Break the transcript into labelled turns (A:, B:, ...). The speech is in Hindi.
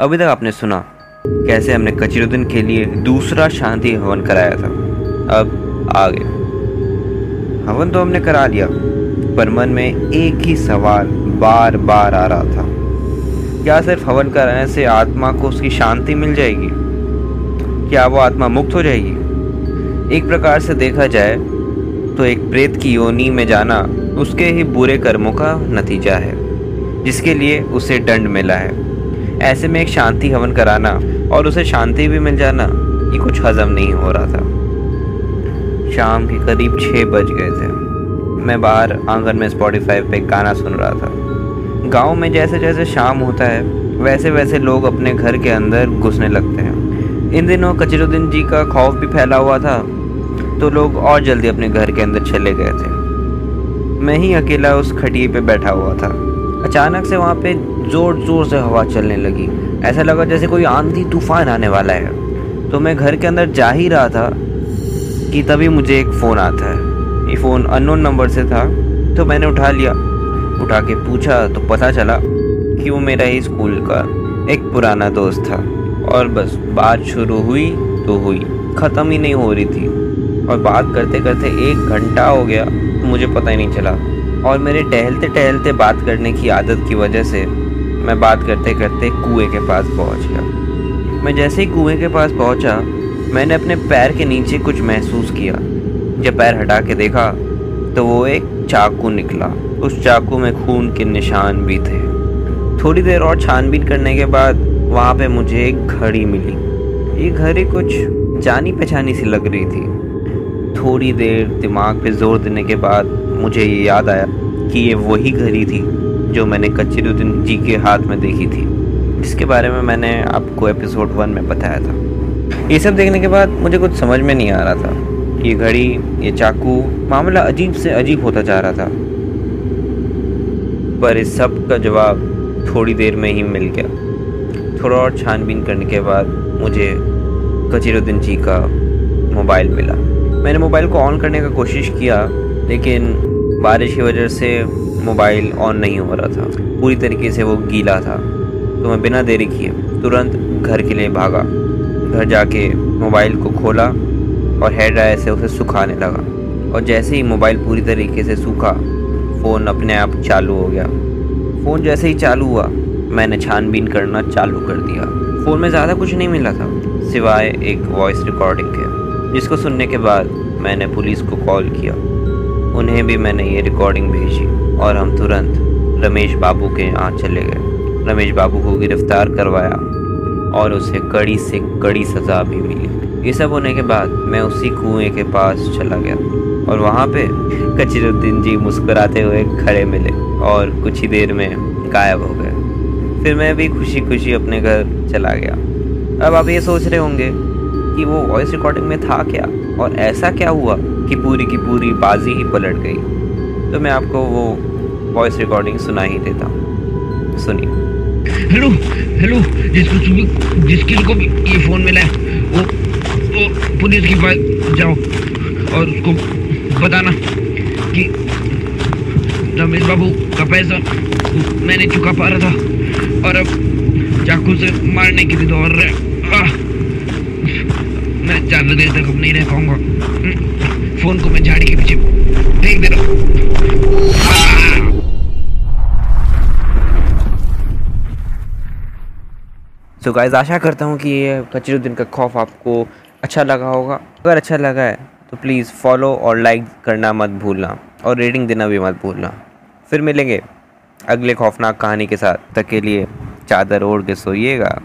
A: अभी तक आपने सुना कैसे हमने कचरुद्दीन के लिए दूसरा शांति हवन कराया था। अब आगे। हवन तो हमने करा लिया पर मन में एक ही सवाल बार बार आ रहा था। क्या सिर्फ़ हवन कराने से आत्मा को उसकी शांति मिल जाएगी? क्या वो आत्मा मुक्त हो जाएगी? एक प्रकार से देखा जाए तो एक प्रेत की योनि में जाना उसके ही बुरे कर्मों का नतीजा है, जिसके लिए उसे दंड मिला है। ऐसे में एक शांति हवन कराना और उसे शांति भी मिल जाना ये कुछ हजम नहीं हो रहा था। शाम के करीब छः बज गए थे। मैं बाहर आँगन में स्पॉटिफाई पे गाना सुन रहा था। गाँव में जैसे जैसे शाम होता है, वैसे वैसे लोग अपने घर के अंदर घुसने लगते हैं। इन दिनों कचरुद्दीन जी का खौफ भी फैला हुआ था तो लोग और जल्दी अपने घर के अंदर चले गए थे। मैं ही अकेला उस खटिए पे बैठा हुआ था। अचानक से वहाँ पे ज़ोर ज़ोर से हवा चलने लगी। ऐसा लगा जैसे कोई आंधी तूफ़ान आने वाला है। तो मैं घर के अंदर जा ही रहा था कि तभी मुझे एक फ़ोन आता है। ये फ़ोन अननोन नंबर से था तो मैंने उठा लिया। उठा के पूछा तो पता चला कि वो मेरा ही स्कूल का एक पुराना दोस्त था। और बस, बात शुरू हुई तो हुई। ख़त्म ही नहीं हो रही थी। और बात करते करते एक घंटा हो गया तो मुझे पता ही नहीं चला। और मेरे टहलते टहलते बात करने की आदत की वजह से मैं बात करते करते कुएँ के पास पहुँच गया। मैं जैसे ही कुएँ के पास पहुँचा, मैंने अपने पैर के नीचे कुछ महसूस किया। जब पैर हटा के देखा तो वो एक चाकू निकला। उस चाकू में खून के निशान भी थे। थोड़ी देर और छानबीन करने के बाद वहाँ पे मुझे एक घड़ी मिली। ये घड़ी कुछ जानी पहचानी सी लग रही थी। थोड़ी देर दिमाग पे ज़ोर देने के बाद मुझे ये याद आया कि ये वही घड़ी थी जो मैंने कच्चीरुद्दीन जी के हाथ में देखी थी। जिसके बारे में मैंने आपको एपिसोड वन में बताया था। ये सब देखने के बाद मुझे कुछ समझ में नहीं आ रहा था ये घड़ी, ये चाकू, मामला अजीब से अजीब होता जा रहा था। पर इस सब का जवाब थोड़ी देर में ही मिल गया। थोड़ा और छानबीन करने के बाद मुझे कचीरुद्दीन जी का मोबाइल मिला। मैंने मोबाइल को ऑन करने का कोशिश किया, लेकिन बारिश की वजह से मोबाइल ऑन नहीं हो रहा था। पूरी तरीके से वो गीला था। तो मैं बिना देरी किए तुरंत घर के लिए भागा। घर जाके मोबाइल को खोला और हेयर ड्रायर से उसे सुखाने लगा। और जैसे ही मोबाइल पूरी तरीके से सूखा फ़ोन अपने आप चालू हो गया। फ़ोन जैसे ही चालू हुआ, मैंने छानबीन करना चालू कर दिया। फ़ोन में ज़्यादा कुछ नहीं मिला था, सिवाय एक वॉइस रिकॉर्डिंग के। जिसको सुनने के बाद मैंने पुलिस को कॉल किया। उन्हें भी मैंने ये रिकॉर्डिंग भेजी और हम तुरंत रमेश बाबू के यहाँ चले गए। रमेश बाबू को गिरफ़्तार करवाया और उसे कड़ी से कड़ी सज़ा भी मिली। ये सब होने के बाद मैं उसी कुएँ के पास चला गया और वहाँ पे कचरुद्दीन जी मुस्कुराते हुए खड़े मिले और कुछ ही देर में गायब हो गए। फिर मैं भी खुशी खुशी अपने घर चला गया। अब आप ये सोच रहे होंगे कि वो वॉइस रिकॉर्डिंग में था क्या? और ऐसा क्या हुआ कि पूरी की पूरी बाजी ही पलट गई? तो मैं आपको वो वॉइस रिकॉर्डिंग सुना ही देता हूँ। सुनिए।
B: हेलो हेलो जिसको सुबह जिसके को भी ये फ़ोन मिला है वो वो पुलिस के पास जाओ और उसको बताना कि रमेश बाबू का पैसा मैंने चुका पा रहा था और अब चाकू से मारने के लिए दौड़ रहे आह, मैं ज़्यादा देर तक नहीं रह पाऊँगा फ़ोन को मैं झाड़ी के पीछे फेंक दे रहा हूँ!
A: सो गाइज़ आशा करता हूँ कि ये कचरुद्दीन का खौफ आपको अच्छा लगा होगा। अगर अच्छा लगा है तो प्लीज़ फॉलो और लाइक करना मत भूलना और रेटिंग देना भी मत भूलना। फिर मिलेंगे अगले खौफनाक कहानी के साथ। तक के लिए चादर ओढ़ के सोइएगा।